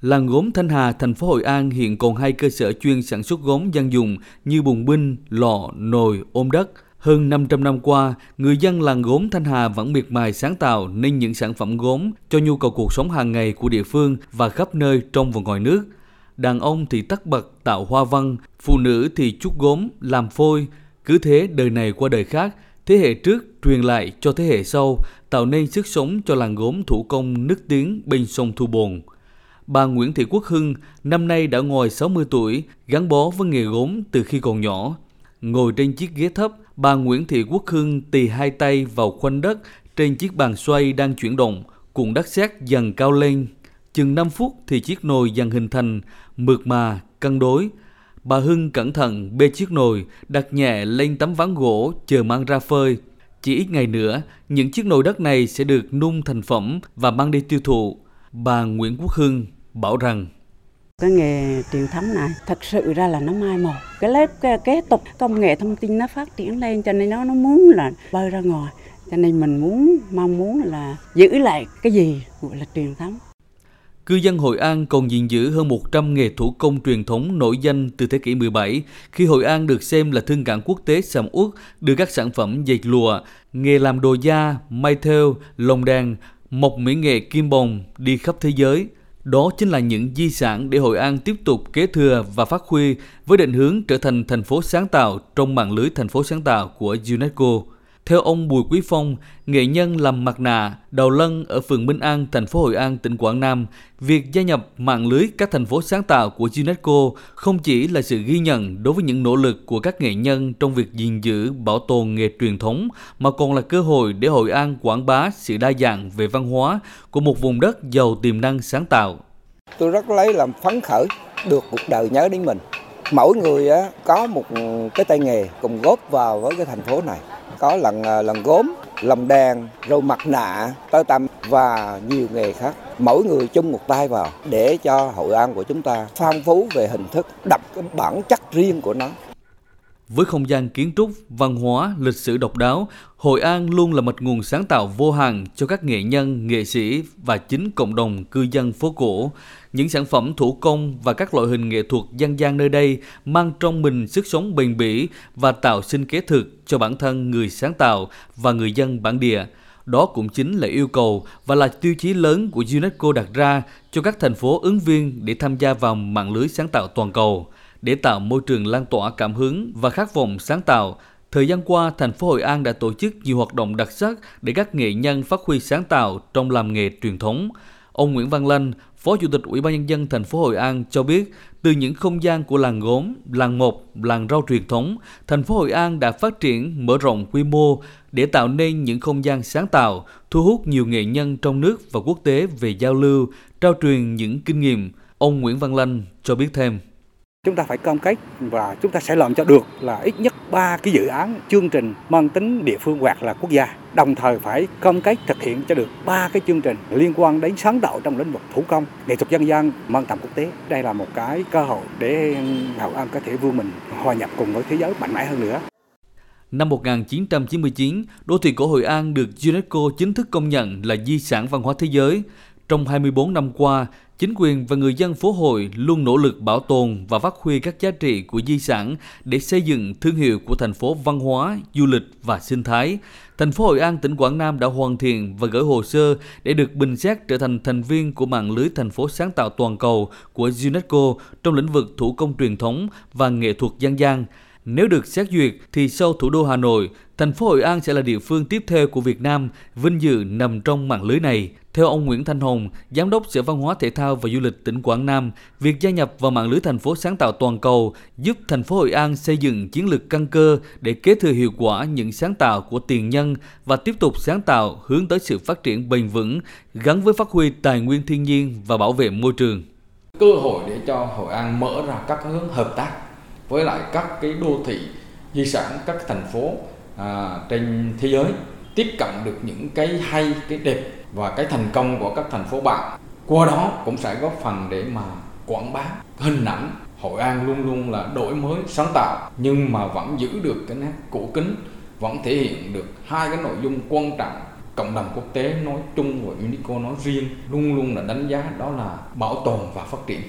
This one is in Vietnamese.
Làng gốm Thanh Hà, thành phố Hội An hiện còn hai cơ sở chuyên sản xuất gốm dân dùng như bùng binh, lọ, nồi, ôm đất. Hơn 500 năm qua, người dân làng gốm Thanh Hà vẫn miệt mài sáng tạo nên những sản phẩm gốm cho nhu cầu cuộc sống hàng ngày của địa phương và khắp nơi trong và ngoài nước. Đàn ông thì tắt bật tạo hoa văn, phụ nữ thì chút gốm, làm phôi. Cứ thế đời này qua đời khác, thế hệ trước truyền lại cho thế hệ sau, tạo nên sức sống cho làng gốm thủ công nức tiếng bên sông Thu Bồn. Bà Nguyễn Thị Quốc Hưng năm nay đã ngoài 60 tuổi, gắn bó với nghề gốm từ khi còn nhỏ. Ngồi trên chiếc ghế thấp, bà Nguyễn Thị Quốc Hưng tì hai tay vào khoanh đất trên chiếc bàn xoay đang chuyển động, cuộn đất sét dần cao lên. Chừng 5 phút thì chiếc nồi dần hình thành, mượt mà, cân đối. Bà Hưng cẩn thận bê chiếc nồi, đặt nhẹ lên tấm ván gỗ chờ mang ra phơi. Chỉ ít ngày nữa, những chiếc nồi đất này sẽ được nung thành phẩm và mang đi tiêu thụ. Bà Nguyễn Quốc Hưng bảo rằng cái nghề truyền thống này thật sự ra là nó mai một. Cái lớp cái kế tục công nghệ thông tin nó phát triển lên cho nên nó nó muốn là bơi ra ngoài. Cho nên mình muốn mong muốn là giữ lại cái gì gọi là truyền thống. Cư dân Hội An còn gìn giữ hơn 100 nghề thủ công truyền thống nổi danh từ thế kỷ 17, khi Hội An được xem là thương cảng quốc tế sầm uất đưa các sản phẩm dệt lụa, nghề làm đồ da, may thêu, lồng đèn, mộc mỹ nghệ kim bồng đi khắp thế giới. Đó chính là những di sản để Hội An tiếp tục kế thừa và phát huy với định hướng trở thành thành phố sáng tạo trong mạng lưới thành phố sáng tạo của UNESCO. Theo ông Bùi Quý Phong, nghệ nhân làm mặt nạ, đầu lân ở phường Minh An, thành phố Hội An, tỉnh Quảng Nam, việc gia nhập mạng lưới các thành phố sáng tạo của UNESCO không chỉ là sự ghi nhận đối với những nỗ lực của các nghệ nhân trong việc gìn giữ, bảo tồn nghề truyền thống, mà còn là cơ hội để Hội An quảng bá sự đa dạng về văn hóa của một vùng đất giàu tiềm năng sáng tạo. Tôi rất lấy làm phấn khởi được cuộc đời nhớ đến mình. Mỗi người có một cái tay nghề cùng góp vào với cái thành phố này có lần à, lần gốm lồng đèn rồi mặt nạ, tơ tằm và nhiều nghề khác. Mỗi người chung một tay vào để cho hội an của chúng ta phong phú về hình thức, đậm cái bản chất riêng của nó với không gian kiến trúc, văn hóa, lịch sử độc đáo, Hội An luôn là mạch nguồn sáng tạo vô hạn cho các nghệ nhân, nghệ sĩ và chính cộng đồng cư dân phố cổ. Những sản phẩm thủ công và các loại hình nghệ thuật dân gian nơi đây mang trong mình sức sống bền bỉ và tạo sinh kế thực cho bản thân người sáng tạo và người dân bản địa. Đó cũng chính là yêu cầu và là tiêu chí lớn của UNESCO đặt ra cho các thành phố ứng viên để tham gia vào mạng lưới sáng tạo toàn cầu để tạo môi trường lan tỏa cảm hứng và khát vọng sáng tạo. Thời gian qua, thành phố Hội An đã tổ chức nhiều hoạt động đặc sắc để các nghệ nhân phát huy sáng tạo trong làm nghề truyền thống. Ông Nguyễn Văn Lanh, Phó Chủ tịch Ủy ban nhân dân thành phố Hội An cho biết, từ những không gian của làng gốm, làng mộc, làng rau truyền thống, thành phố Hội An đã phát triển mở rộng quy mô để tạo nên những không gian sáng tạo, thu hút nhiều nghệ nhân trong nước và quốc tế về giao lưu, trao truyền những kinh nghiệm. Ông Nguyễn Văn Lanh cho biết thêm chúng ta phải cam kết và chúng ta sẽ làm cho được là ít nhất ba cái dự án chương trình mang tính địa phương hoặc là quốc gia. Đồng thời phải cam kết thực hiện cho được ba cái chương trình liên quan đến sáng tạo trong lĩnh vực thủ công nghệ thuật dân gian mang tầm quốc tế. Đây là một cái cơ hội để Hậu An có thể vươn mình hòa nhập cùng với thế giới mạnh mẽ hơn nữa. Năm 1999, đô thị cổ Hội An được UNESCO chính thức công nhận là di sản văn hóa thế giới. Trong 24 năm qua, chính quyền và người dân phố hội luôn nỗ lực bảo tồn và phát huy các giá trị của di sản để xây dựng thương hiệu của thành phố văn hóa, du lịch và sinh thái. Thành phố Hội An, tỉnh Quảng Nam đã hoàn thiện và gửi hồ sơ để được bình xét trở thành thành viên của mạng lưới thành phố sáng tạo toàn cầu của UNESCO trong lĩnh vực thủ công truyền thống và nghệ thuật dân gian. Nếu được xét duyệt thì sau thủ đô Hà Nội, thành phố Hội An sẽ là địa phương tiếp theo của Việt Nam vinh dự nằm trong mạng lưới này. Theo ông Nguyễn Thanh Hùng, Giám đốc Sở Văn hóa Thể thao và Du lịch tỉnh Quảng Nam, việc gia nhập vào mạng lưới thành phố sáng tạo toàn cầu giúp thành phố Hội An xây dựng chiến lược căn cơ để kế thừa hiệu quả những sáng tạo của tiền nhân và tiếp tục sáng tạo hướng tới sự phát triển bền vững gắn với phát huy tài nguyên thiên nhiên và bảo vệ môi trường. Cơ hội để cho Hội An mở ra các hướng hợp tác với lại các cái đô thị di sản các thành phố à, trên thế giới tiếp cận được những cái hay cái đẹp và cái thành công của các thành phố bạn. Qua đó cũng sẽ góp phần để mà quảng bá hình ảnh Hội An luôn luôn là đổi mới, sáng tạo, nhưng mà vẫn giữ được cái nét cổ kính, vẫn thể hiện được hai cái nội dung quan trọng cộng đồng quốc tế nói chung và UNESCO nói riêng luôn luôn là đánh giá đó là bảo tồn và phát triển.